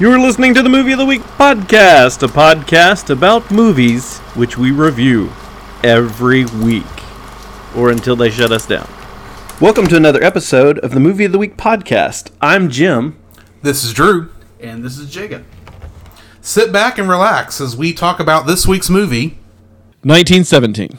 You're listening to the Movie of the Week podcast, a podcast about movies which we review every week or until they shut us down. Welcome to another episode of the Movie of the Week podcast. I'm Jim. This is Drew. And this is Jacob. Sit back and relax as we talk about this week's movie. 1917.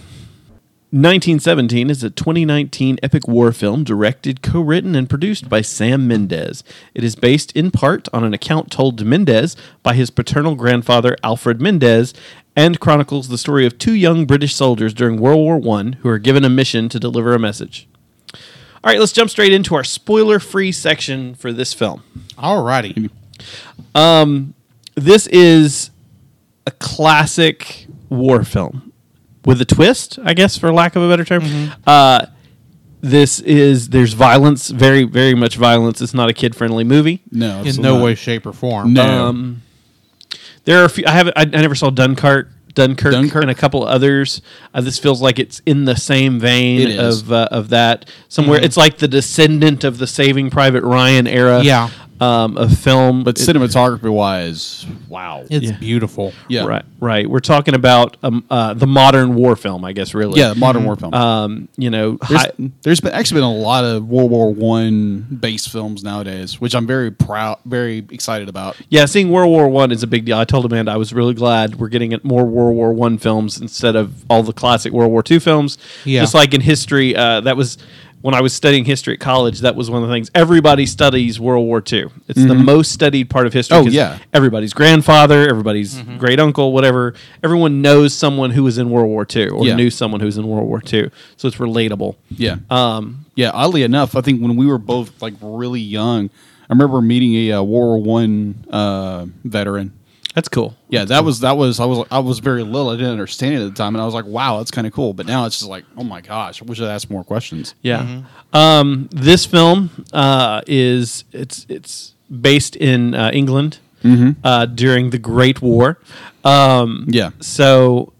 1917 is a 2019 epic war film directed, co written, and produced by Sam Mendes. It is based in part on an account told to Mendes by his paternal grandfather, Alfred Mendes, and chronicles the story of two young British soldiers during World War I who are given a mission to deliver a message. All right, let's jump straight into our spoiler free section for this film. Alrighty. Um this is a classic war film with a twist, I guess, for lack of a better term. Uh, this is there's violence, very very much violence. It's not a kid friendly movie. No, In no not. way, shape, or form. No. Um, there are a few. I haven't. I, I never saw Dunkirk. Dunkirk, Dunkirk? and a couple others. Uh, this feels like it's in the same vein of uh, of that. Somewhere, it's like the descendant of the Saving Private Ryan era. Yeah. Um, of film. but It- cinematography wise, wow. It's Yeah. beautiful. yeah, Right, right. We're talking about um, uh, the modern war film, I guess. Really, yeah, modern war film. Um, you know, there's, hi- there's been actually been a lot of World War One based films nowadays, which I'm very proud, very excited about. yeah, seeing World War One is a big deal. I told Amanda I was really glad we're getting more World War One films instead of all the classic World War Two films. Yeah. just like in history, uh, that was when I was studying history at college. That was one of the things everybody studies World War Two. It's the most studied part of history. Oh, 'cause yeah. everybody's grandfather, everybody's great uncle, whatever. Everyone knows someone who was in World War Two or Yeah. knew someone who was in World War Two, so it's relatable. Yeah, Um, yeah. Oddly enough, I think when we were both like really young, I remember meeting a uh, World War One uh, veteran. That's cool. Yeah, that was that was I was I was very little. I didn't understand it at the time, and I was like, "Wow, that's kind of cool." But now it's just like, "Oh my gosh, I wish I'd asked more questions." Yeah. Um, this film uh, is it's it's based in uh, England uh, during the Great War. Um, Yeah, so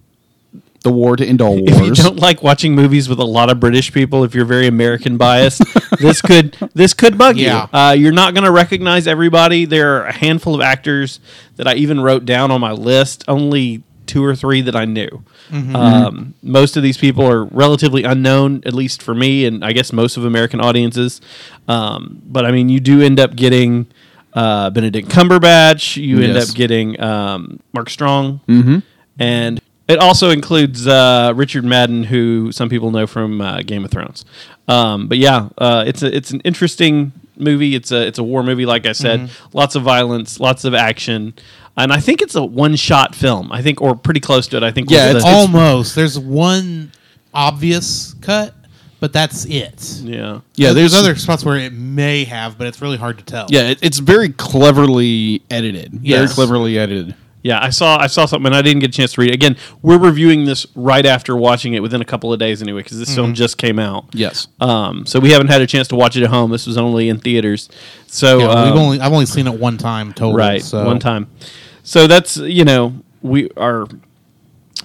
the war to end all wars. if you don't like watching movies with a lot of British people, if you're very American biased, this could this could bug Yeah. you. Uh, you're not going to recognize everybody. There are a handful of actors that I even wrote down on my list. Only two or three that I knew. Um, most of these people are relatively unknown, at least for me, and I guess most of American audiences. Um, but I mean, you do end up getting. Uh, Benedict Cumberbatch. You end Yes. up getting um, Mark Strong, mm-hmm. and it also includes uh, Richard Madden, who some people know from uh, Game of Thrones. Um, but yeah, uh, it's a, it's an interesting movie. It's a it's a war movie, like I said. Lots of violence, lots of action, and I think it's a one shot film. I think, or pretty close to it. I think. Yeah, it's- the- Almost. There's one obvious cut, but that's it. yeah. yeah, there's, there's other spots where it may have, but it's really hard to tell. Yeah, it, it's very cleverly edited. Very cleverly edited. Yeah, I saw I saw something and I didn't get a chance to read it. Again, we're reviewing this right after watching it within a couple of days anyway because this film just came out. Yes. Um, so we haven't had a chance to watch it at home. This was only in theaters. So Yeah, um, we've only I've only seen it one time total. right So. one time. So that's you know we are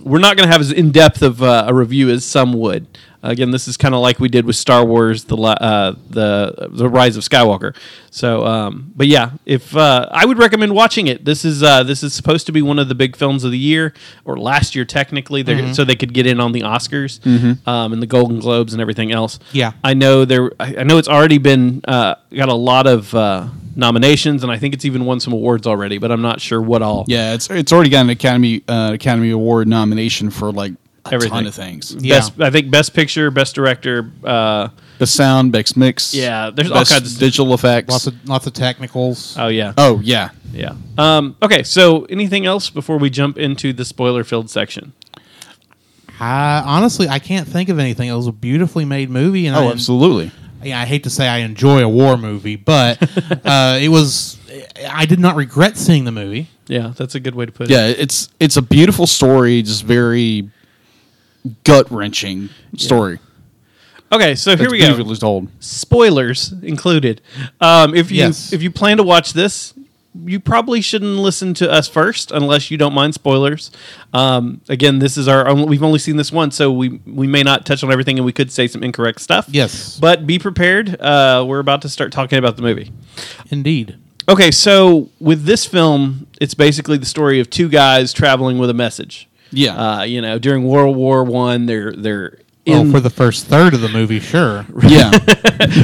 we're not going to have as in depth of uh, a review as some would. Again, this is kind of like we did with Star Wars, the uh, the the Rise of Skywalker. So, um, but yeah, if uh, I would recommend watching it. This is uh, this is supposed to be one of the big films of the year or last year technically, They're so they could get in on the Oscars um, and the Golden Globes and everything else. Yeah. I know there. I I know it's already been uh, got a lot of uh, nominations, and I think it's even won some awards already. But I'm not sure what all. Yeah, it's it's already got an Academy uh, Academy Award nomination for like a Everything. ton of things. Yeah. Best, I think best picture, best director. Uh, The sound, best mix. Yeah, there's all best kinds of- digital effects. Lots of lots of technicals. oh yeah, oh yeah, yeah. Um, okay, so anything else before we jump into the spoiler filled section? I, honestly, I can't think of anything. It was a beautifully made movie, and oh I, absolutely. Yeah, I hate to say I enjoy a war movie, but uh, it was. I did not regret seeing the movie. Yeah, that's a good way to put it. Yeah, it's it's a beautiful story, just very gut wrenching story. Okay, so here It's we go. told. Spoilers included. Um, if you Yes. if you plan to watch this, you probably shouldn't listen to us first unless you don't mind spoilers. Um, again, this is our only, we've only seen this once, so we we may not touch on everything, and we could say some incorrect stuff. Yes. but be prepared. Uh, we're about to start talking about the movie. Indeed. Okay, so with this film, it's basically the story of two guys traveling with a message. Yeah. Uh, you know, during World War One, they're they're Well, in for the first third of the movie, sure. yeah,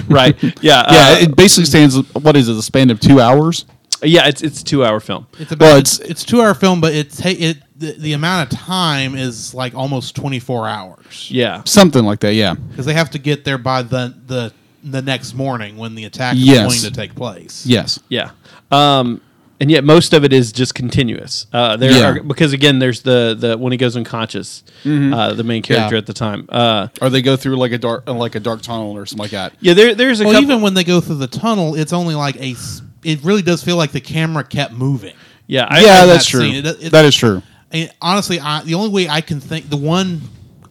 right. Yeah, yeah. uh, it basically stands. What is it? The span of two hours. Yeah. It's it's a two hour film. It's about Well, it's it's- it's two hour film, but it ta- it the, the amount of time is like almost twenty four hours Yeah, Something like that. Yeah. because they have to get there by the the the next morning when the attack is going to take place. Yes. yeah. Um, and yet most of it is just continuous. Uh, there Yeah. are because again, there's the the when he goes unconscious, uh, the main character Yeah. at the time. Uh, Or they go through like a dark, uh, like a dark tunnel or something like that. yeah, there there's a Well, couple. even when they go through the tunnel, it's only like a. s- It really does feel like the camera kept moving. yeah, I, yeah, that's that true. It- it- that is true. And honestly, I, the only way I can think, the one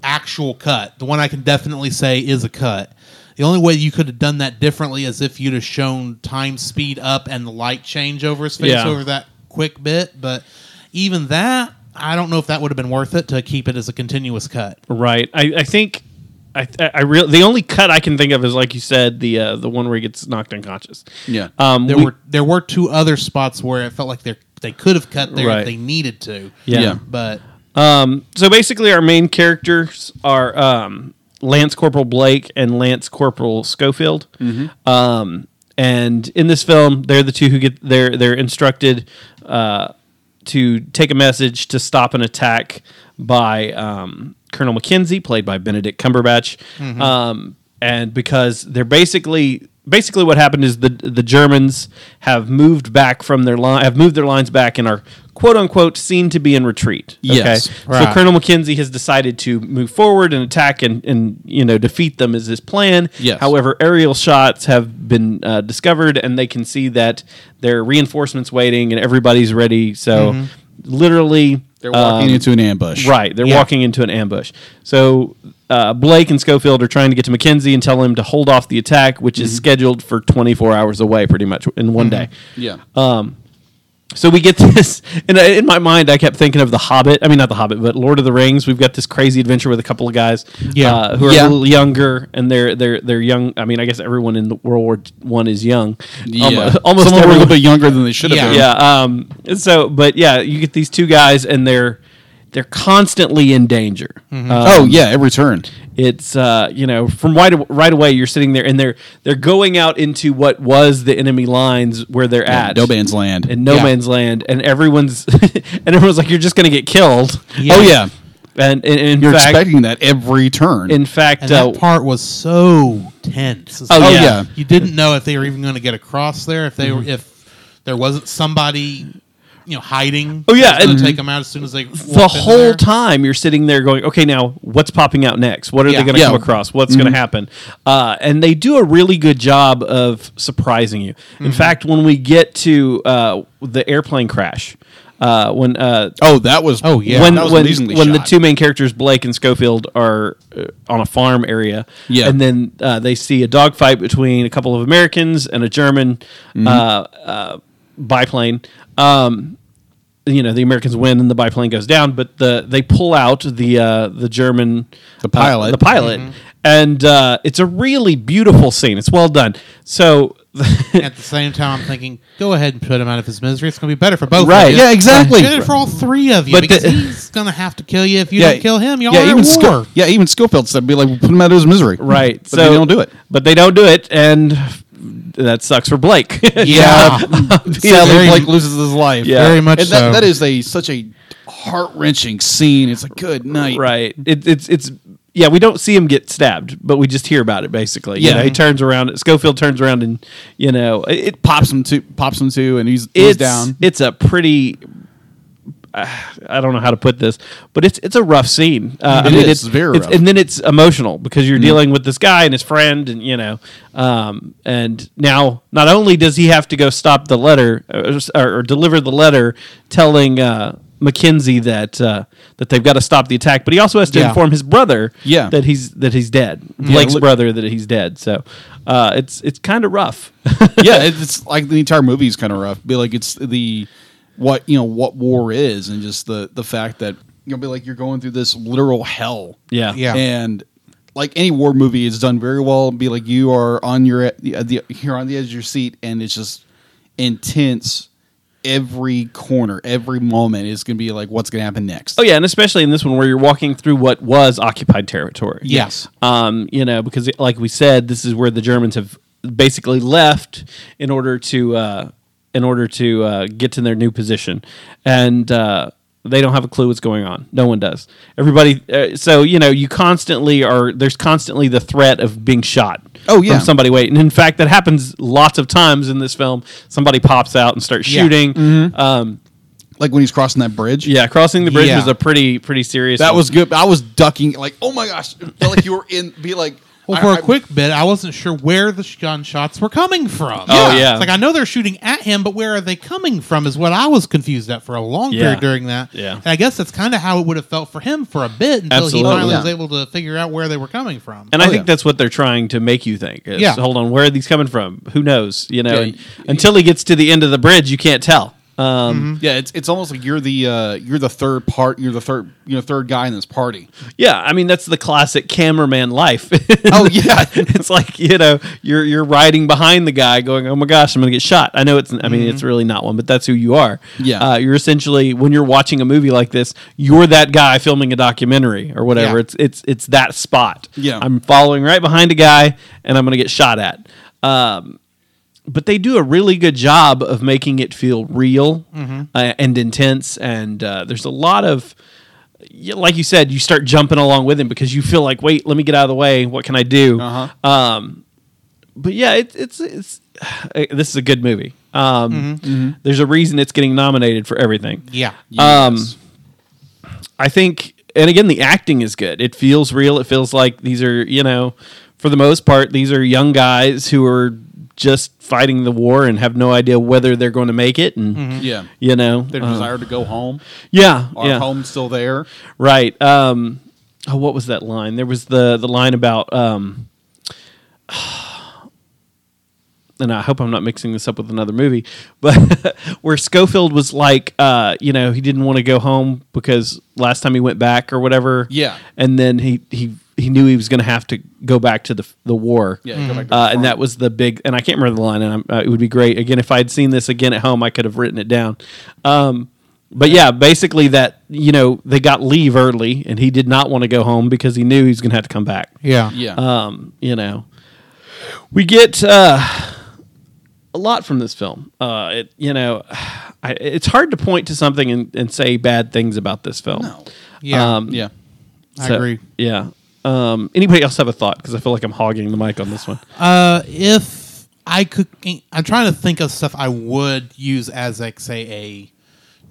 actual cut, the one I can definitely say is a cut. The only way you could have done that differently is if you'd have shown time speed up and the light change over his face Yeah. over that quick bit. But even that, I don't know if that would have been worth it to keep it as a continuous cut. Right. I, I think I I real the only cut I can think of is like you said the uh, the one where he gets knocked unconscious. Yeah. Um. There we- were there were two other spots where it felt like they they could have cut there Right. if they needed to. Yeah. Yeah. But Um. So basically, our main characters are um Lance Corporal Blake and Lance Corporal Schofield. Um. And in this film, they're the two who get they're they're instructed uh, to take a message to stop an attack by um, Colonel Mackenzie, played by Benedict Cumberbatch. Um, and because they're basically basically what happened is the the Germans have moved back from their line have moved their lines back and are quote unquote seen to be in retreat. Yes. So Colonel Mackenzie has decided to move forward and attack and, and you know defeat them is his plan. Yes. However, aerial shots have been uh, discovered and they can see that there are reinforcements waiting and everybody's ready. So literally They're walking um, into an ambush. Right, they're Yeah. walking into an ambush. So uh, Blake and Schofield are trying to get to Mackenzie and tell him to hold off the attack, which is scheduled for 24 hours away, pretty much in one day. Yeah. So we get this, and in my mind, I kept thinking of The Hobbit. I mean, not The Hobbit, but Lord of the Rings. We've got this crazy adventure with a couple of guys, Yeah. uh, who are Yeah. a little younger, and they're they're they're young. I mean, I guess everyone in the World War One is young. yeah. Almo- almost Some were a little bit younger than they should have Yeah. been. Yeah. Um. So, but yeah, you get these two guys, and they're they're constantly in danger. Um, oh yeah, every turn. It's uh, you know, from right right away, you're sitting there, and they're they're going out into what was the enemy lines where they're at, No man's land. and no Yeah. man's land, and everyone's and everyone's like, you're just gonna get killed. Yeah. Oh yeah, And, and in you're fact, expecting that every turn. in fact, and uh, that part was so tense. Oh, like oh yeah. you didn't know if they were even going to get across there. If they were, if there wasn't somebody, you know, hiding. Oh, yeah, and- take them out as soon as they. the whole time you're sitting there going, okay, now what's popping out next? What are Yeah. they going to Yeah. come across? What's going to happen? Uh, and they do a really good job of surprising you. In fact, when we get to uh, the airplane crash, uh, when uh, oh, that was. Oh, yeah. when when, when the two main characters Blake and Schofield are uh, on a farm area, Yeah. and then uh, they see a dogfight between a couple of Americans and a German Mm-hmm. Biplane. Um, you know, the Americans win and the biplane goes down, but the they pull out the uh, the German The pilot. uh, the pilot, and uh, it's a really beautiful scene. It's well done. So. At the same time, I'm thinking, go ahead and put him out of his misery. It's going to be better for both. Right. Of you. Yeah, exactly. Good for all three of you But because the- he's going to have to kill you if you yeah, don't kill him. Y'all yeah, even at Sco- war. yeah, even Schofield said, "Be like, put him out of his misery." Right. but so they don't do it. But they don't do it, and that sucks for Blake. Yeah. Sadly, Very- Blake loses his life. Yeah. Very much and that, so. that is a such a heart wrenching scene. It's like, good night. right. It, it's it's yeah. We don't see him get stabbed, but we just hear about it basically. You Yeah. know, he turns around. Schofield turns around, and you know, it, Pops him to pops him to, and he's, he's down. It's a pretty. I don't know how to put this, but it's it's a rough scene. Uh, I mean, is it's very rough. and then it's emotional because you're dealing with this guy and his friend, and you know, um, and now not only does he have to go stop the letter uh, or, or deliver the letter telling uh, Mackenzie that uh, that they've got to stop the attack, but he also has to Yeah. inform his brother Yeah. that he's that he's dead, Blake's look- brother that he's dead. So uh, it's it's kind of rough. yeah, it's like the entire movie is kind of rough. Be like it's the what you know what war is, and just the the fact that you'll be like you're going through this literal hell. yeah, Yeah. and like any war movie is done very well. Be like you are on your the, the you're on the edge of your seat, and it's just intense. Every corner, every moment is going to be like, what's going to happen next? Oh yeah, and especially in this one where you're walking through what was occupied territory. Yes. Um, you know, because like we said, this is where the Germans have basically left in order to uh, in order to uh, get to their new position, and uh, they don't have a clue what's going on. No one does. Everybody. Uh, so you know, you constantly are. There's constantly the threat of being shot. Oh, yeah. from somebody waiting. In fact, that happens lots of times in this film. Somebody pops out and starts Yeah. shooting. Mm-hmm. Um, Like when he's crossing that bridge. yeah, crossing the bridge Yeah. was a pretty pretty serious. That one. was good. I was ducking, like, oh my gosh. It felt like you were in, be like, Well, I- for a I- quick bit, I wasn't sure where the gunshots were coming from. Oh, yeah. It's like I know they're shooting at him, but where are they coming from? Is what I was confused at for a long Yeah. period during that. Yeah. and I guess that's kind of how it would have felt for him for a bit until Absolutely. he finally Yeah. was able to figure out where they were coming from. And I Oh, think yeah. that's what they're trying to make you think. is, Yeah. Hold on, where are these coming from? Who knows? You know, Yeah, and until he gets to the end of the bridge, you can't tell. Um, Yeah, it's it's almost like you're the uh, you're the third part. You're the third you know third guy in this party. Yeah, I mean that's the classic cameraman life. Oh, yeah. it's like you know you're you're riding behind the guy, going, "Oh my gosh, I'm going to get shot." I know it's. I mean, it's really not one, but that's who you are. Yeah. uh, you're essentially when you're watching a movie like this, you're that guy filming a documentary or whatever. Yeah. It's it's it's that spot. Yeah. I'm following right behind a guy, and I'm going to get shot at. Um, but they do a really good job of making it feel real uh, and intense. And uh, there's a lot of, like you said, you start jumping along with him because you feel like, wait, let me get out of the way. What can I do? Uh-huh. Um, but yeah, it, it's it's this is a good movie. Um, There's a reason it's getting nominated for everything. yeah, Um, I think, and again, the acting is good. It feels real. It feels like these are, you know, for the most part, these are young guys who are just fighting the war and have no idea whether they're going to make it. And yeah, you know, their uh, desire to go home. yeah, Our yeah, home's still there. right. Um, oh, what was that line? There was the the line about. Um, and I hope I'm not mixing this up with another movie, but where Schofield was like, uh, you know, he didn't want to go home because last time he went back or whatever. Yeah. and then he he he knew he was going to have to go back to the the war. Yeah, go back to the uh, and that was the big. And I can't remember the line, and I'm, uh, it would be great again if I'd seen this again at home. I could have written it down. Um, but yeah, basically that you know they got leave early, and he did not want to go home because he knew he was going to have to come back yeah, Yeah, um, you know, we get uh, a lot from this film. Uh, it, you know, I, it's hard to point to something and, and say bad things about this film. no, yeah. Um, yeah. I so- agree. Yeah. Um, anybody else have a thought? Because I feel like I'm hogging the mic on this one. Uh, if I could, I'm trying to think of stuff I would use as like say a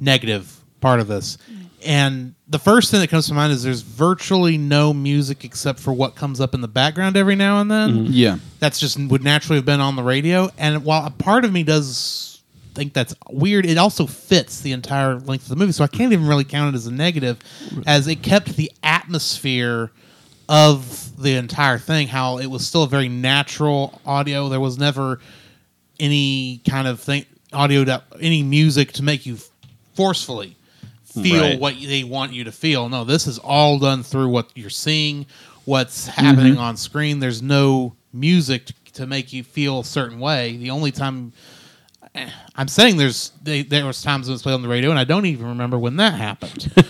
negative part of this, and the first thing that comes to mind is there's virtually no music except for what comes up in the background every now and then. Yeah, That's just would naturally have been on the radio, and while a part of me does think that's weird, it also fits the entire length of the movie, so I can't even really count it as a negative, as it kept the atmosphere of the entire thing. How it was still a very natural audio. There was never any kind of thing audio that any music to make you forcefully feel Right. what they want you to feel. No, this is all done through what you're seeing, what's happening mm-hmm. on screen. There's no music t- to make you feel a certain way. The only time I'm saying there's they, there was times when it's played on the radio, and I don't even remember when that happened.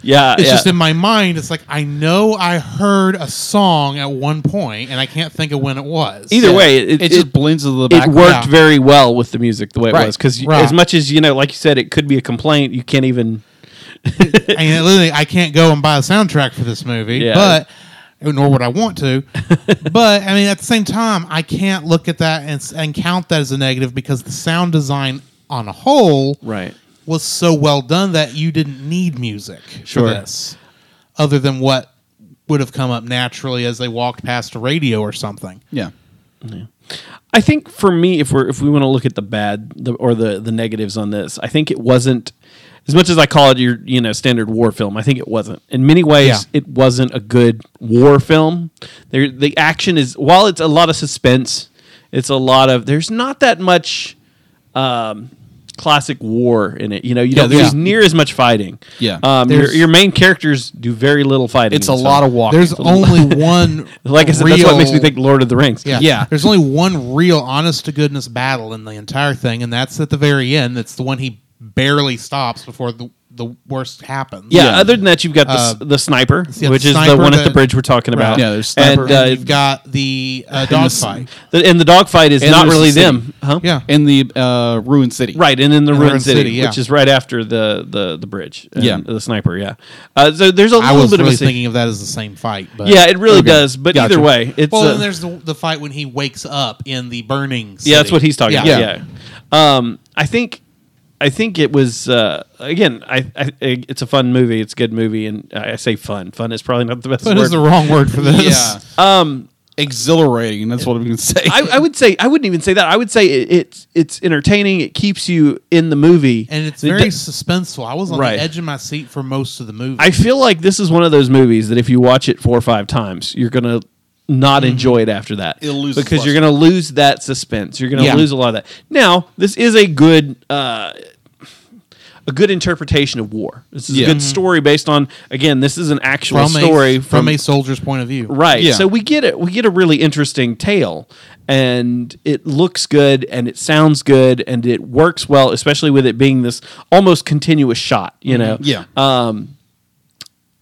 Yeah. It's yeah. just in my mind. It's like I know I heard a song at one point, and I can't think of when it was. Either Yeah. way, it, it, it, just blends into the it worked Yeah. very well with the music the way it Right. was. Because Right. as much as, you know, like you said, it could be a complaint, you can't even. I mean, literally, I can't go and buy a soundtrack for this movie, Yeah. but nor would I want to. but I mean, at the same time, I can't look at that and, and count that as a negative because the sound design on a whole Right. was so well done that you didn't need music Sure. for this, other than what would have come up naturally as they walked past a radio or something. Yeah, I think for me, if we're if we want to look at the bad the, or the the negatives on this, I think it wasn't as much as I call it your you know standard war film. I think it wasn't. In many ways, Yeah. it wasn't a good war film. There, the action is while it's a lot of suspense, it's a lot of there's not that much. Um, classic war in it. You know, you Yeah, don't there's there's- near as much fighting. Yeah. um, your, your main characters do very little fighting. It's a this lot film. of walking. There's only one. Like I said, that's what makes me real- think Lord of the Rings. Yeah. Yeah. There's only one real honest to goodness battle in the entire thing, and that's at the very end. That's the one he barely stops before the, the worst happens. Yeah, Yeah. Other than that, you've got the, Uh, the sniper, yeah, which the is the one at the bridge we're talking about. Right. Yeah, there's sniper. and, And uh, you've got the uh, the dogfight. the, and the dogfight is And not really the them, huh? Yeah. in the uh, ruined city. Right, and in the In ruined Ruined city, City, yeah. which is right after the the the bridge. and Yeah. the sniper. Yeah. Uh, so there's a I little bit really of a scene- thinking of that as the same fight. But Yeah, it really Okay. does. But Gotcha. either way, it's Well, uh, then there's the, the fight when he wakes up in the burning. yeah, that's what he's talking Yeah. about. Yeah. Um, I think. I think it was uh, again. I, I it's a fun movie. It's a good movie, and I say fun. Fun is probably not the best That word. is the wrong word for this. Yeah. um, Exhilarating. That's what I'm going to say. I, I would say I wouldn't even say that. I would say it, it's it's entertaining. It keeps you in the movie, And it's It very do- suspenseful. I was on Right. the edge of my seat for most of the movie. I feel like this is one of those movies that if you watch it four or five times, you're gonna not enjoy it after that. It'll lose because you're gonna lose that suspense. You're gonna Yeah. lose a lot of that. Now, this is a good. Uh, a good interpretation of war. This is Yeah. a good story based on again. This is an actual from story a, from, a soldier's point of view. Right. Yeah. So we get it. We get a really interesting tale, and it looks good, and it sounds good, and it works well, especially with it being this almost continuous shot. You know. Yeah. Um,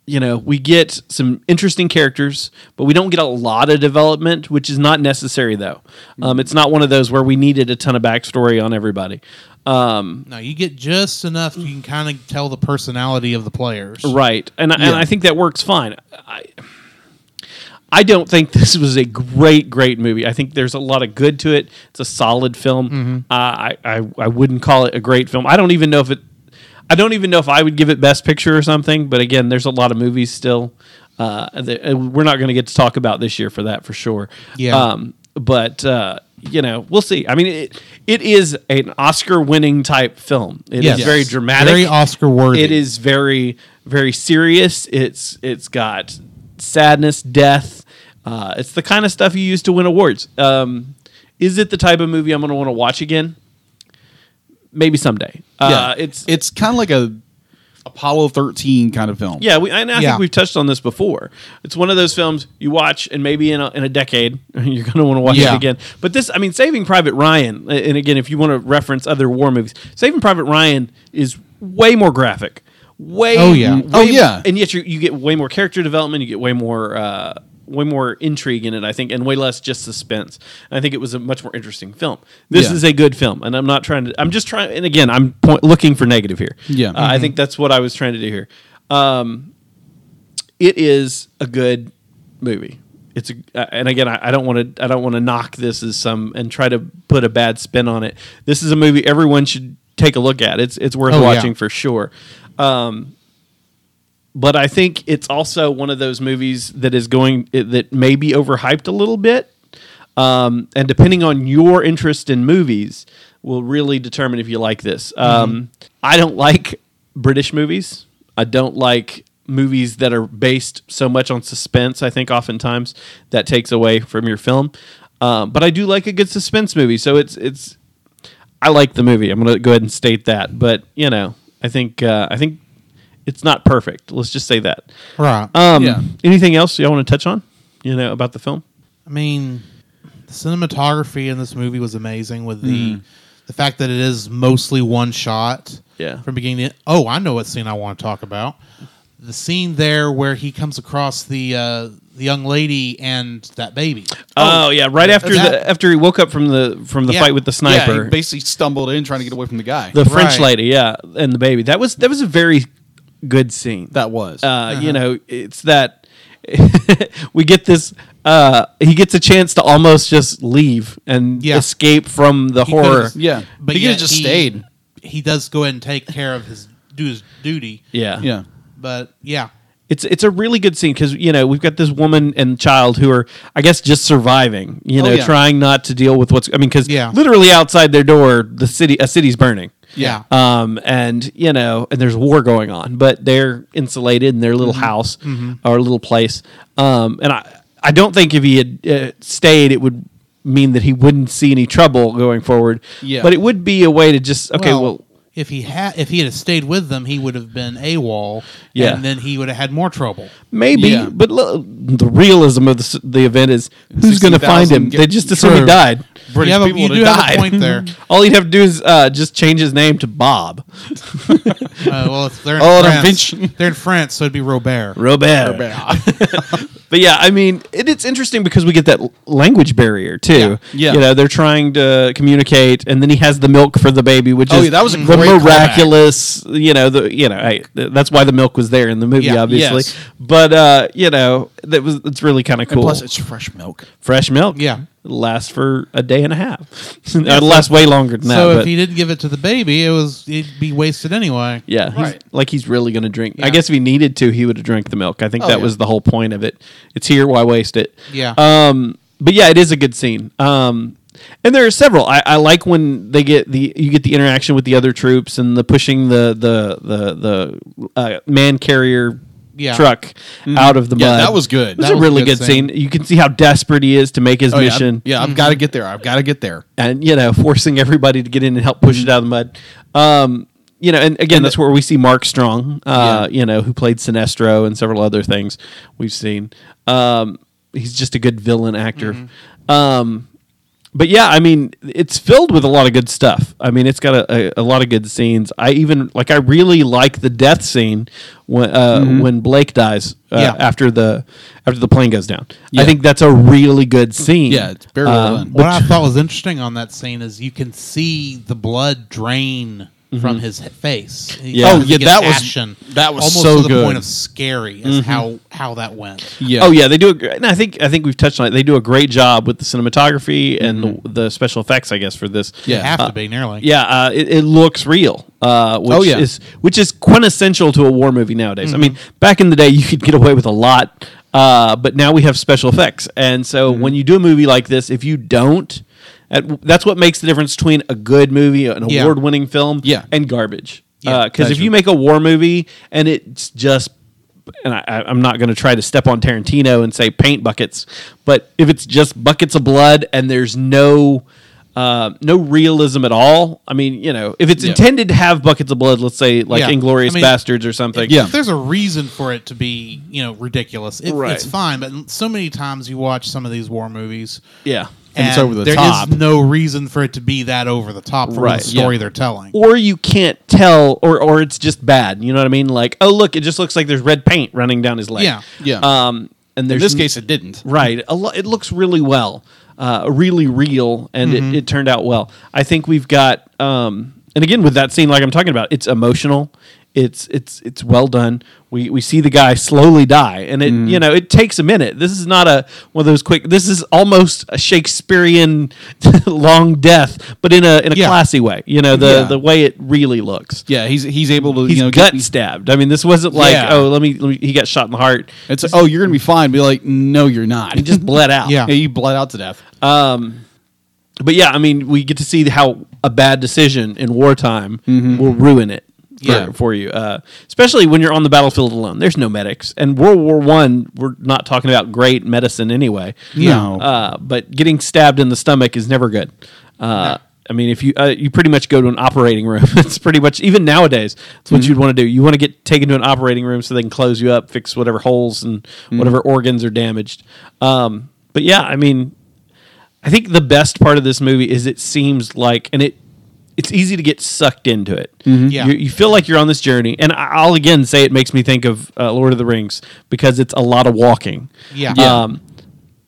you know, we get some interesting characters, but we don't get a lot of development, which is not necessary though. Um, it's not one of those where we needed a ton of backstory on everybody. Um, No, you get just enough. You can kind of tell the personality of the players. Right, and I and I think that works fine. I I don't think this was a great great movie. I think there's a lot of good to it. It's a solid film. Uh, I, I I wouldn't call it a great film. I don't even know if it. I don't even know if I would give it Best Picture or something. But again, there's a lot of movies still. Uh, that uh, we're not going to get to talk about this year for that for sure. Yeah. Um, but uh, you know, we'll see. I mean, it it is an Oscar-winning type film. It is Yes. very dramatic, Very Oscar-worthy. It is very very serious. It's it's got sadness, death. Uh, it's the kind of stuff you use to win awards. Um, is it the type of movie I'm going to want to watch again? Maybe someday. Uh, it's it's kind of like a Apollo 13 kind of film. yeah, we, and I Yeah. think we've touched on this before. It's one of those films you watch, and maybe in a, in a decade you're going to want to watch Yeah. it again. But this, I mean, Saving Private Ryan, and again, if you want to reference other war movies, Saving Private Ryan is way more graphic. Way, Oh, yeah. way- Oh, yeah. and yet you, you get way more character development. You get way more, uh, way more intrigue in it. I think, and way less just suspense. And I think it was a much more interesting film. This Yeah. is a good film, and I'm not trying to. I'm just trying. And again, I'm point, looking for negative here. Yeah. Uh, I think that's what I was trying to do here. Um, it is a good movie. It's a, uh, and again, I, I don't want to, I don't want to knock this as some and try to put a bad spin on it. This is a movie everyone should take a look at. It's, it's worth Oh, yeah. watching for sure. Um, but I think it's also one of those movies that is going that may be overhyped a little bit. Um, and depending on your interest in movies, will really determine if you like this. Um, I don't like British movies. I don't like movies that are based so much on suspense. I think oftentimes that takes away from your film. Um, but I do like a good suspense movie. So it's it's I like the movie. I'm going to go ahead and state that. But you know, I think uh, I think it's not perfect. Let's just say that. Right. Um, Yeah. Anything else y'all want to touch on? You know about the film? I mean, the cinematography in this movie was amazing with the the fact that it is mostly one shot. Yeah. From beginning to Oh, I know what scene I want to talk about. The scene there where he comes across the uh, the young lady and that baby. Oh, yeah, right after that- the after he woke up from the from the Yeah. fight with the Yeah, sniper, he basically stumbled in trying to get away from the guy. the French Right. lady, yeah, and the baby. That was that was a very good scene. that was. uh, you know, it's that we get this. Uh, he gets a chance to almost just leave and Yeah. escape from the He horror. yeah. But he could just he- stayed. He does go ahead and take care of his do his duty. Yeah, Yeah. But yeah. It's it's a really good scene because you know we've got this woman and child who are I guess just surviving. You Oh, know, yeah. trying not to deal with what's I mean because Yeah. literally outside their door the city a city's burning. Yeah. Um, and you know, and there's war going on, but they're insulated in their little Mm-hmm. house or little place. Um, and I, I don't think if he had uh, stayed, it would mean that he wouldn't see any trouble going forward. Yeah. But it would be a way to just okay, well, if he had if he had stayed with them, he would have been AWOL. Yeah. and then he would have had more trouble. Maybe, Yeah. but lo- the realism of the, the event is who's going to find him? get- They just assume he died. British yeah, but people you would do have have a point there. All he'd have to do is uh, just change his name to Bob. Uh, well, if they're in Oh, an France, invention. they're in France, so it'd be Robert. Robert. But yeah, I mean, it, it's interesting because we get that l- language barrier too. Yeah. Yeah. You know, they're trying to communicate, and then he has the milk for the baby, which Oh, is yeah, that was a the great callback. miraculous. You know, the you know, hey, th- that's why the milk was there in the movie, Yeah. obviously. Yes. But uh, you know, that was it's really kind of And cool. plus, it's fresh milk. Fresh milk, Yeah. Lasts for a day and a half. It'll last way longer than that. so but if he didn't give it to the baby, it was it'd be wasted anyway. Yeah, he's, Right. like he's really going to drink. I Yeah. guess if he needed to, he would have drank the milk. I think Oh, that yeah. was the whole point of it. It's here, why waste it? Yeah. Um, but yeah, it is a good scene. Um, and there are several. I, I like when they get the you get the interaction with the other troops and the pushing the the the the uh, man carrier. Yeah. Truck out of the Mm-hmm. Yeah, mud. that was good. It was That a was a really good good scene. You can see how desperate he is to make his Oh, yeah, mission I've- yeah, I've got to get there. I've got to get there. and you know forcing everybody to get in and help push it out of the mud. Um, you know, and again, that's where we see Mark Strong. Uh, You know, who played Sinestro and several other things we've seen. Um, he's just a good villain actor. Um, but yeah, I mean, it's filled with a lot of good stuff. I mean, it's got a, a, a lot of good scenes. I even like. I really like the death scene when uh, when Blake dies uh, Yeah. after the after the plane goes down. I think that's a really good scene. Yeah, it's very well Uh, done. What I thought was interesting on that scene is you can see the blood drain from his he- face. Yeah. Oh, yeah, gets that was- ashen, that was almost so to the good. point of scary. Is how how that went. Yeah. Oh yeah, they do. A, gr- and I think I think we've touched on it. They do a great job with the cinematography and the, the special effects. I guess for this. Yeah. They have Uh, to be nearly. Yeah, uh, it, it looks real. Uh, which Oh, yeah. is which is quintessential to a war movie nowadays. I mean, back in the day, you could get away with a lot, uh, but now we have special effects, and so when you do a movie like this, if you don't, that- that's what makes the difference between a good movie, an Yeah. award-winning film, Yeah. and garbage. Yeah, Because if you make a war movie and it's just and I, I- I'm not going to try to step on Tarantino and say paint buckets, but if it's just buckets of blood and there's no uh, no realism at all, I mean, you know, if it's Yeah. intended to have buckets of blood, let's say like Yeah. Inglourious I mean, Basterds or something, Yeah. If there's a reason for it to be, you know, ridiculous, it, Right. it's fine. But so many times you watch some of these war movies, yeah. And it's over the there is top. no reason for it to be that over the top for Right, the story yeah. they're telling. Or you can't tell, or or it's just bad. You know what I mean? Like, oh look, it just looks like there's red paint running down his leg. Yeah. Yeah. Um, and In this n- case, it didn't. Right. A lo- it looks really well, uh, really real, and Mm-hmm. it, it turned out well. I think we've got, um, and again with that scene, like I'm talking about, it's emotional. It's it's it's well done. We we see the guy slowly die, and it Mm. you know it takes a minute. This is not a one of those quick. This is almost a Shakespearean long death, but in a in a Yeah. classy way. You know the Yeah. the way it really looks. Yeah, he's he's able to He's you know gut get, stabbed. I mean, this wasn't like Yeah. oh let me, let me he got shot in the heart. It's oh you're gonna be fine. Be like no you're not. He just bled out. Yeah. yeah, you bled out to death. Um, but yeah, I mean, we get to see how a bad decision in wartime will ruin it. For, Yeah. for you, uh, especially when you're on the battlefield alone. There's no medics, and World War One, we're not talking about great medicine anyway. No. uh, but getting stabbed in the stomach is never good. Uh, I mean, if you uh, you pretty much go to an operating room, it's pretty much even nowadays. It's what you'd want to do. You want to get taken to an operating room so they can close you up, fix whatever holes and whatever organs are damaged. Um, but yeah, I mean, I think the best part of this movie is it seems like, and it it's easy to get sucked into it. Yeah. You, you feel like you're on this journey, and I- I'll again say it makes me think of uh, Lord of the Rings because it's a lot of walking. Yeah. Yeah. Um,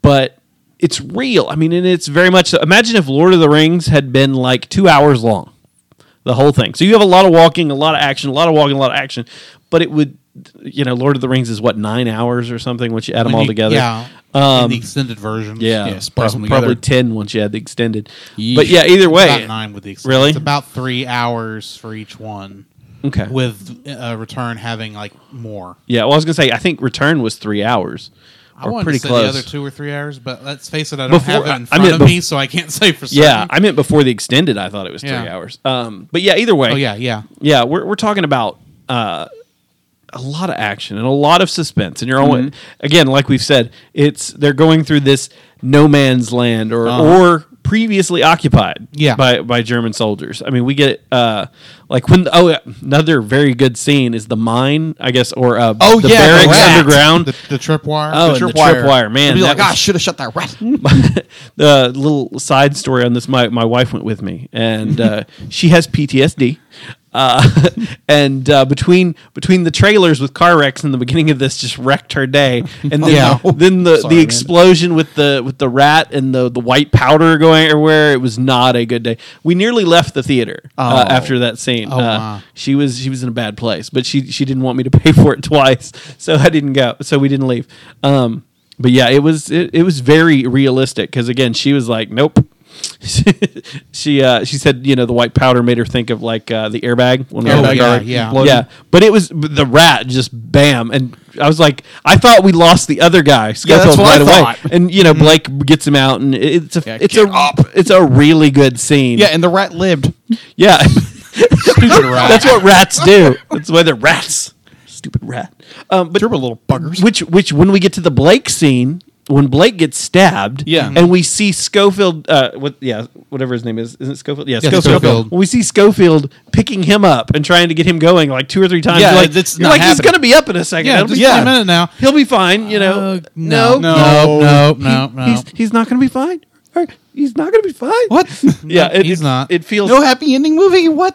but it's real. I mean, and it's very much. Imagine if Lord of the Rings had been like two hours long, the whole thing. So you have a lot of walking, a lot of action, a lot of walking, a lot of action, but it would. You know, Lord of the Rings is what nine hours or something once you add them When all you- together. Yeah. Um, in the extended version. Yeah, Yeah, splice prob- them probably ten once you add the extended. Yeesh. But yeah, either way, About nine with the extended. Really? It's about three hours for each one, okay. with uh, Return having like more. yeah, well, I was gonna say I think Return was three hours. I Or wanted pretty to say close. the other two or three hours, but let's face it, I don't Before- have it in I front meant of bef- me, so I can't say for certain. Yeah, I meant before the extended. I thought it was three Yeah. hours. Um, but yeah, either way. oh yeah, yeah. yeah, we're we're talking about uh, a lot of action and a lot of suspense. And you're always again, like we've said, it's they're going through this no man's land or or previously occupied Yeah. by by German soldiers. I mean, we get uh like when oh another very good scene is the mine, I guess, or uh, Oh, the yeah, the barracks rat. underground. The, the tripwire. Oh, The the tripwire, man. Be like, ah, I should have shut that rat. the little side story on this my, my wife went with me and uh, she has ptsd uh, and uh, between between the trailers with car wrecks in the beginning of this just wrecked her day and then, Yeah. then the, Sorry, the man. explosion with the with the rat and the, the white powder going everywhere it was not a good day we nearly left the theater uh, Oh. after that scene Oh, uh, wow. she was she was in a bad place but she she didn't want me to pay for it twice so i didn't go so we didn't leave um but yeah it was it, it was very realistic because again she was like nope she uh she said you know the white powder made her think of like uh the airbag when we Oh, were in the yeah, yeah. Yeah but it was the rat just bam and i was like i thought we lost the other guy Yeah, that's what I right away and you know blake gets him out and it's a Yeah, it's a up. it's a really good scene Yeah, and the rat lived. yeah Stupid rat. that's what rats do. That's why they're rats. Stupid rat. Um, but Turbo little buggers. which which when we get to the Blake scene, when Blake gets stabbed, Yeah. and we see Schofield, uh, what yeah, whatever his name is, isn't it Schofield? Yeah, Yeah, Schofield. Schofield. When we see Schofield picking him up and trying to get him going like two or three times, Yeah, like, that's not like he's gonna be up in a second. yeah, It'll just be yeah. a minute now. He'll be fine. You know, Uh, no, no, No. no, no, no. He's, he's not gonna be fine. He's not gonna be fine. what? Yeah, No, it, he's it- not. It feels No happy ending movie. What?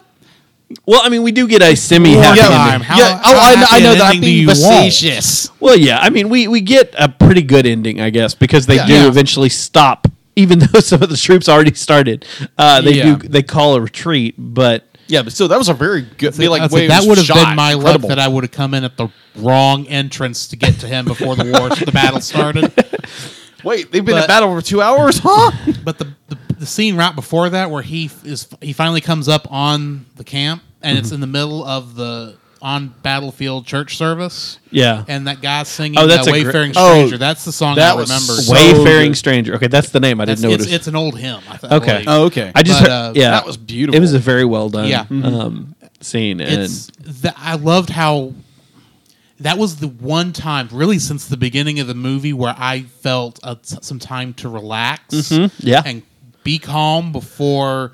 Well. I mean, we do get a semi happy Yeah, ending. How- yeah. how Oh, I, happy I know that I'm ending do being you want? facetious. Well, yeah. I mean, we we get a pretty good ending, I guess, because they Yeah. do Yeah. eventually stop, even though some of the troops already started. Uh, they Yeah. do they call a retreat, but Yeah, but still, that was a very good. Be like, I'd way that would have been my Incredible. luck that I would have come in at the wrong entrance to get to him before the war, the battle started. Wait, they've been in battle for two hours, huh? But the, the the scene right before that, where he f- is, he finally comes up on the camp, and Mm-hmm. it's in the middle of the on battlefield church service, yeah. and that guy singing Oh, that's uh, a gr- "Wayfaring Oh, Stranger." that's the song that I was remember. so Wayfaring good. stranger. Okay, that's the name. I didn't know it's, it it's an old hymn. I th- okay. I believe. Oh, okay. I just But, heard, uh, yeah, that was beautiful. It was a very well done. Yeah. Um, scene and it's that I loved how that was the one time, really, since the beginning of the movie, where I felt uh, s- some time to relax, Mhm, yeah. and be calm before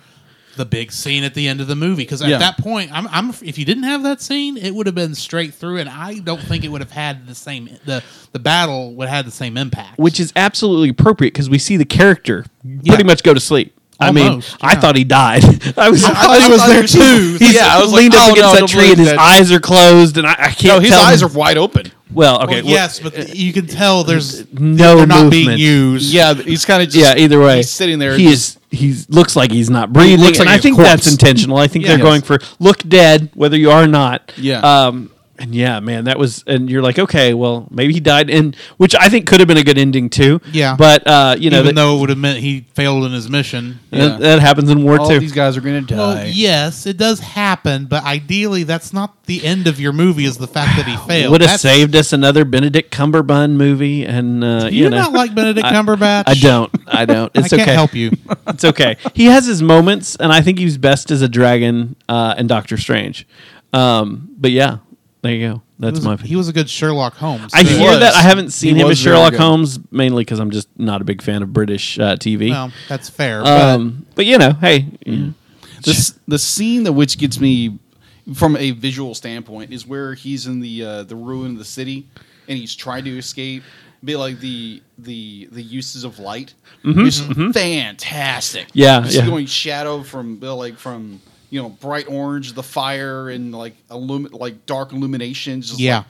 the big scene at the end of the movie. Because at Yeah. that point, I'm, I'm if you didn't have that scene, it would have been straight through, and I don't think it would have had the same the the battle would have had the same impact. which is absolutely appropriate because we see the character Yeah. pretty much go to sleep. I mean, Almost, I thought he died. I was, I, thought he was there too. He's Yeah, I was like, leaned up oh, against no, that tree and his that. eyes are closed, and I, I can't. No, his eyes are wide open. Well. Well, Okay, well, yes, but you can tell there's no they're not being movement. used. Yeah, he's kind of just. yeah. Either way, he's sitting there. He is. He looks like he's not breathing, looks like and I a think corpse. that's intentional. I think Yeah. they're Yes. going for look dead, whether you are or not. Yeah. Um. And yeah, man, that was, and you're like, okay, well, maybe he died, and which I think could have been a good ending too. Yeah. But uh, you know, even that, though it would have meant he failed in his mission. that, that happens in war All too. these guys are going to Well, die. yes, it does happen, but ideally, that's not the end of your movie. Is the fact that he failed Would have That's- saved us another Benedict Cumberbatch movie, and uh, Do you you know, not like Benedict I- Cumberbatch? I don't. I don't. It's I can't okay. help you. It's okay. He has his moments, and I think he's best as a dragon uh, and Doctor Strange. Um, but yeah, there you go. He That's was, my. a, he was a good Sherlock Holmes. I hear was. that. I haven't seen He him as Sherlock. Holmes mainly because I'm just not a big fan of British uh, TV. Well, that's fair. but um, but you know, hey, the, the scene that which gets me from a visual standpoint is where he's in the uh, the ruin of the city and he's trying to escape. Be like the the the uses of light, is fantastic. Mm-hmm, Yeah, just yeah. going shadow from like from you know bright orange, the fire, and like illumi- like dark illuminations. Just Yeah. like,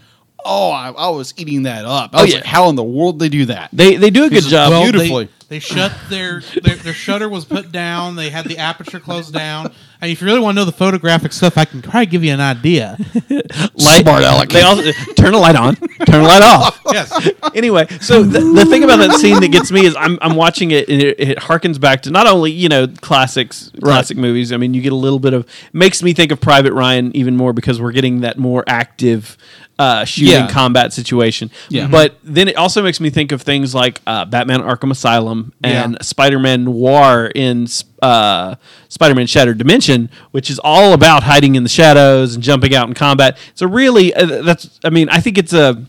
oh, I, I was eating that up. I oh, was yeah. like, how in the world they do that? they they do a good job. well- they- shut their, their their shutter was put down. They had the aperture closed down. And if you really want to know the photographic stuff, I can probably give you an idea. light, Smart aleck. They also turn a light on, turn a light off. yes. anyway, so the, the thing about that scene that gets me is I'm, I'm watching it and it, it harkens back to not only you know classics, classic movies. I mean, you get a little bit of makes me think of Private Ryan even more because we're getting that more active uh, shooting Yeah. combat situation. Yeah. But then it also makes me think of things like uh, Batman: Arkham Asylum and Yeah. Spider-Man Noir in uh, Spider-Man Shattered Dimension, which is all about hiding in the shadows and jumping out in combat. It's a really uh, that's I mean I think it's a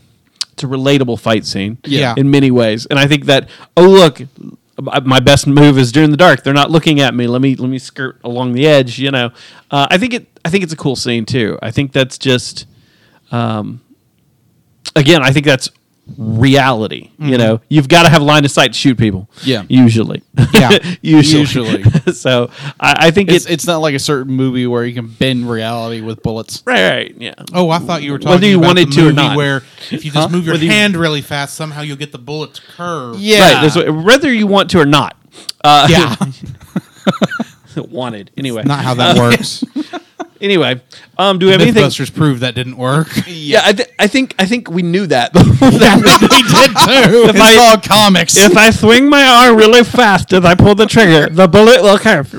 it's a relatable fight scene Yeah. in many ways. And I think that, oh, look, my my best move is during the dark. They're not looking at me. Let me let me skirt along the edge. You know, uh, I think it. I think it's a cool scene too. I think that's just, um, again, I think that's reality. You know, you've got to have line of sight to shoot people. Yeah. usually. Yeah. usually. Usually. so I, I think It's it's, it's not like a certain movie where you can bend reality with bullets. right. Right. Yeah. Oh, I thought you were talking Whether you about wanted to or not. where if you just Huh? move your Whether you- hand really fast, somehow you'll get the bullet to curve. Yeah. Right. Whether you want to or not. Uh, Yeah. wanted anyway. Not how that works. Anyway, um, do we have anything? Mythbusters proved that didn't work. Yeah, I, th- I think I think we knew that. before that they did too. if It's I called comics. if I swing my arm really fast as I pull the trigger, the bullet will curve.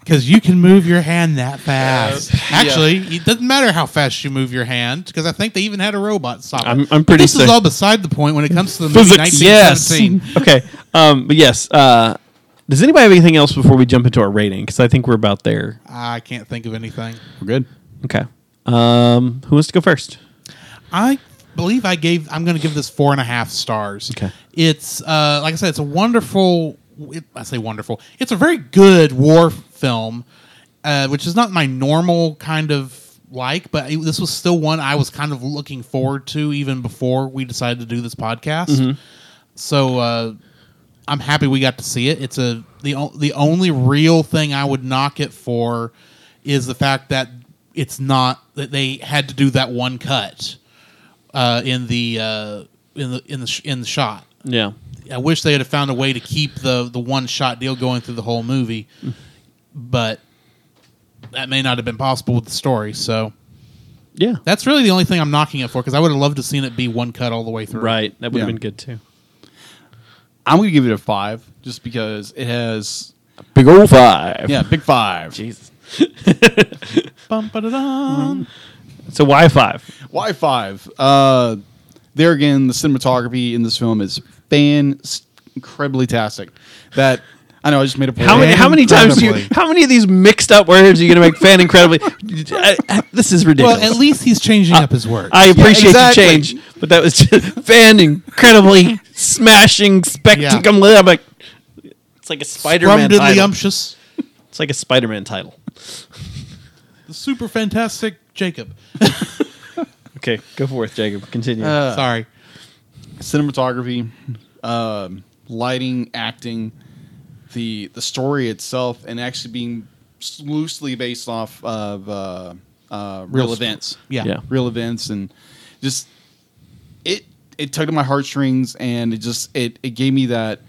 Because you can move your hand that fast. Actually, it doesn't matter how fast you move your hand, because I think they even had a robot stop it. I'm- I'm But pretty This is sick. all beside the point when it comes to the movie Physics, 1917. okay, um, but yes. Uh, does anybody have anything else before we jump into our rating? Because I think we're about there. I can't think of anything. We're good. Okay. Um, who wants to go first? I believe I gave. I'm going to give this four and a half stars. Okay. It's uh, like I said, it's a wonderful. It, I say wonderful. It's a very good war film, uh, which is not my normal kind of like, but it- this was still one I was kind of looking forward to even before we decided to do this podcast. So uh, I'm happy we got to see it. It's a the the only real thing I would knock it for is the fact that it's not that they had to do that one cut uh, in the uh, in the in the sh- in the shot. Yeah. I wish they had found a way to keep the the one shot deal going through the whole movie, but that may not have been possible with the story. So Yeah. that's really the only thing I'm knocking it for because I would have loved to seen it be one cut all the way through. Right. That would have Yeah. been good too. I'm going to give it a five just because it has, Big old five. yeah, big five. Jesus. Bum, ba-da-dum. So why five? Why five? Uh, there again, the cinematography in this film is fan incredibly tastic. That I know I just made a point. How many? How many times? Do you, how many of these mixed up words are you going to make fan incredibly? I- I- uh, uh, this is ridiculous. Well, at least he's changing uh, up his words. I appreciate exactly. the change, but that was just fan incredibly smashing spectacle. I'm like, it's like a Spider-Man title. Scrumdiddlyumptious. It's like a Spider-Man title. The super fantastic Jacob. Okay, go forth, Jacob. Continue. Uh, Sorry. cinematography, um, lighting, acting, the the story itself, and actually being loosely based off of uh, uh, real, Real events. Yeah. Yeah. real events, and just it it tugged at my heartstrings, and it just it it gave me that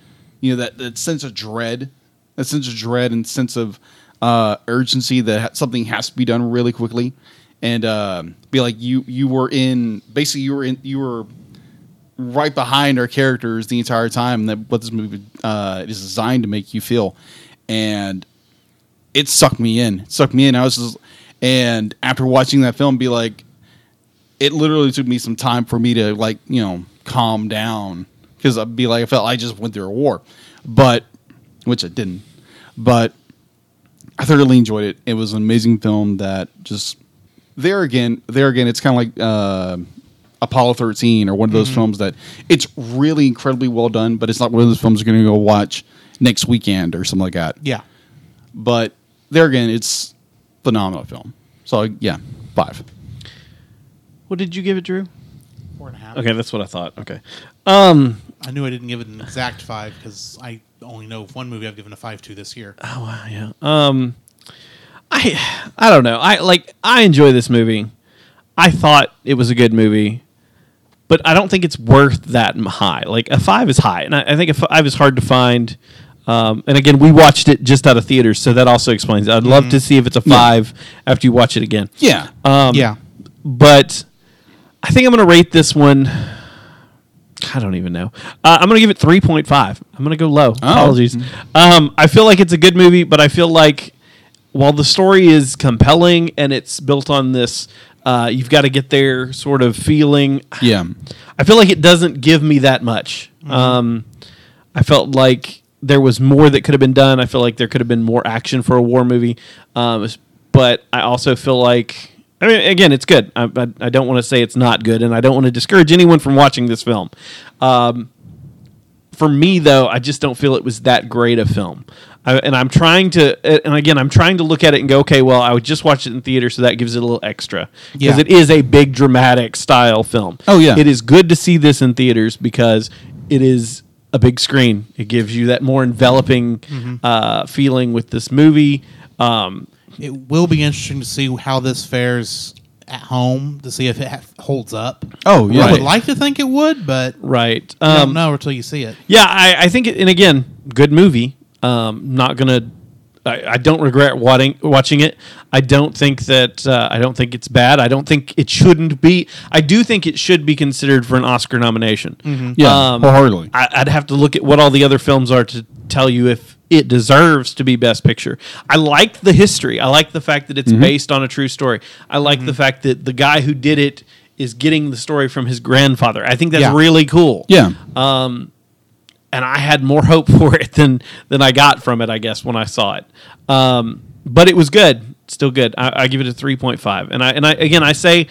you know that that sense of dread, that sense of dread and sense of uh, urgency that something has to be done really quickly, and um, be like you you were in basically you were in you were right behind our characters the entire time that what this movie uh, is designed to make you feel. And it sucked me in. It sucked me in. I was just and after watching that film be like it literally took me some time for me to like you know calm down. Because i'd be like i felt i just went through a war. But which i didn't. But i thoroughly enjoyed it. It was an amazing film that just there again there again it's kind of like uh, apollo 13 or one of those films that it's really incredibly well done but it's not one of those films you're going to go watch next weekend or something like that. Yeah. but there again it's phenomenal film. So yeah five what did you give it, Drew? Four and a half. Okay, that's what I thought. Okay. Um. I knew I didn't give it an exact five because I only know of one movie I've given a five to this year. Oh wow, yeah. Um, I I don't know. I like I enjoy this movie. I thought it was a good movie, but I don't think it's worth that high. Like a five is high, and I, I think a five is hard to find. Um, and again, we watched it just out of theaters, so that also explains. It. I'd love to see if it's a five after you watch it again. yeah Um, yeah. but I think I'm going to rate this one. I don't even know. Uh, I'm going to give it 3.5. I'm going to go low. Apologies. Um, I feel like it's a good movie, but I feel like while the story is compelling and it's built on this, uh, you've got to get there sort of feeling. yeah I feel like it doesn't give me that much. Um, I felt like there was more that could have been done. I feel like there could have been more action for a war movie. Um, but I also feel like, I mean, again, it's good. I, I, I don't want to say it's not good, and I don't want to discourage anyone from watching this film. Um, for me though, I just don't feel it was that great a film. I, and I'm trying to, and again, I'm trying to look at it and go, okay, well, I would just watch it in theater, so that gives it a little extra because Yeah. it is a big dramatic style film. Oh, yeah. it is good to see this in theaters because it is a big screen. It gives you that more enveloping Mm-hmm. uh, feeling with this movie. Um, It will be interesting to see how this fares at home to see if it ha- holds up. Oh, yeah. I would like to think it would, but right. you don't Um, know until you see it. Yeah, I, I think, it, and again, good movie. Um, not gonna. I, I don't regret watching watching it. I don't think that uh, I don't think it's bad. I don't think it shouldn't be. I do think it should be considered for an Oscar nomination. Yeah, wholeheartedly. I, I'd have to look at what all the other films are to tell you if it deserves to be Best Picture. I like the history. I like the fact that it's based on a true story. I like the fact that the guy who did it is getting the story from his grandfather. I think that's Yeah. really cool yeah. Um, and I had more hope for it than than I got from it. I guess when I saw it, um, but it was good, still good. I, I give it a three point five, and I and I again I say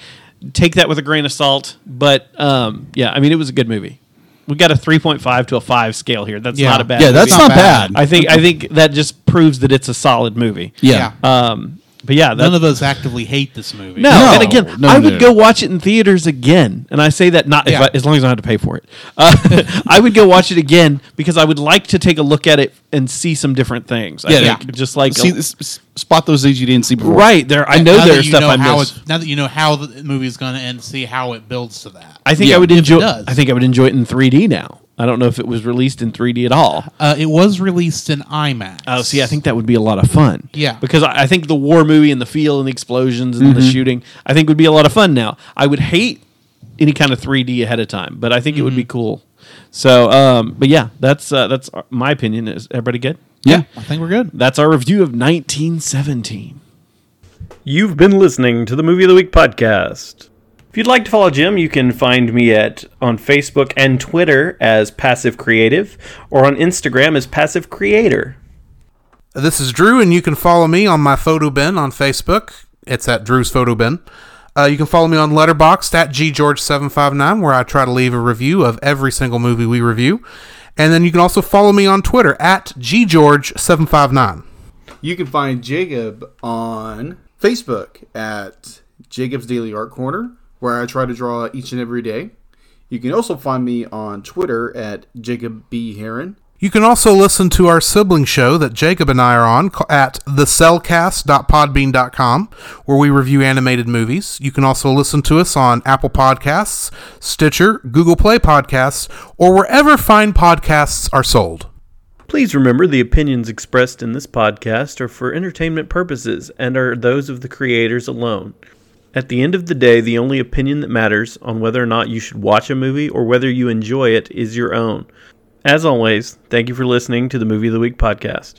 take that with a grain of salt, but um, yeah, I mean it was a good movie. We got a three point five to a five scale here. That's Yeah. not a bad. yeah, that's movie. not, not bad. bad. I think I think that just proves that it's a solid movie. yeah. Um, but yeah, None of us actively hate this movie. no, No, and again, no, I no, would no. go watch it in theaters again, and I say that not if Yeah. I, as long as I don't have to pay for it. Uh, I would go watch it again because I would like to take a look at it and see some different things. I Yeah, think just like See, s- s- spot those things you didn't see before. right there. I know now there's that you stuff know I how missed. it- now that you know how the movie is going to end, see how it builds to that. I think Yeah, I would if it enjoy. does. I think I would enjoy it in 3D now. I don't know if it was released in 3D at all. Uh, it was released in IMAX. Oh, see, I think that would be a lot of fun. Yeah. because I, I think the war movie and the feel and the explosions and the shooting, I think would be a lot of fun. Now, I would hate any kind of 3D ahead of time, but I think it would be cool. So, um, but yeah, that's uh, that's my opinion. Is everybody good? Yeah. I think we're good. That's our review of 1917. You've been listening to the Movie of the Week podcast. If you'd like to follow Jim, you can find me at on Facebook and Twitter as Passive Creative or on Instagram as Passive Creator. This is Drew, and you can follow me on my photo bin on Facebook. It's at Drew's Photo Bin. Uh, you can follow me on Letterboxd at ggeorge759, where I try to leave a review of every single movie we review. And then you can also follow me on Twitter at ggeorge759. You can find Jacob on Facebook at Jacob's Daily Art Corner, where I try to draw each and every day. You can also find me on Twitter at Jacob B. Heron. You can also listen to our sibling show that Jacob and I are on at thecellcast.podbean.com, where we review animated movies. You can also listen to us on Apple Podcasts, Stitcher, Google Play Podcasts, or wherever fine podcasts are sold. Please remember the opinions expressed in this podcast are for entertainment purposes and are those of the creators alone. At the end of the day, the only opinion that matters on whether or not you should watch a movie or whether you enjoy it is your own. As always, thank you for listening to the Movie of the Week podcast.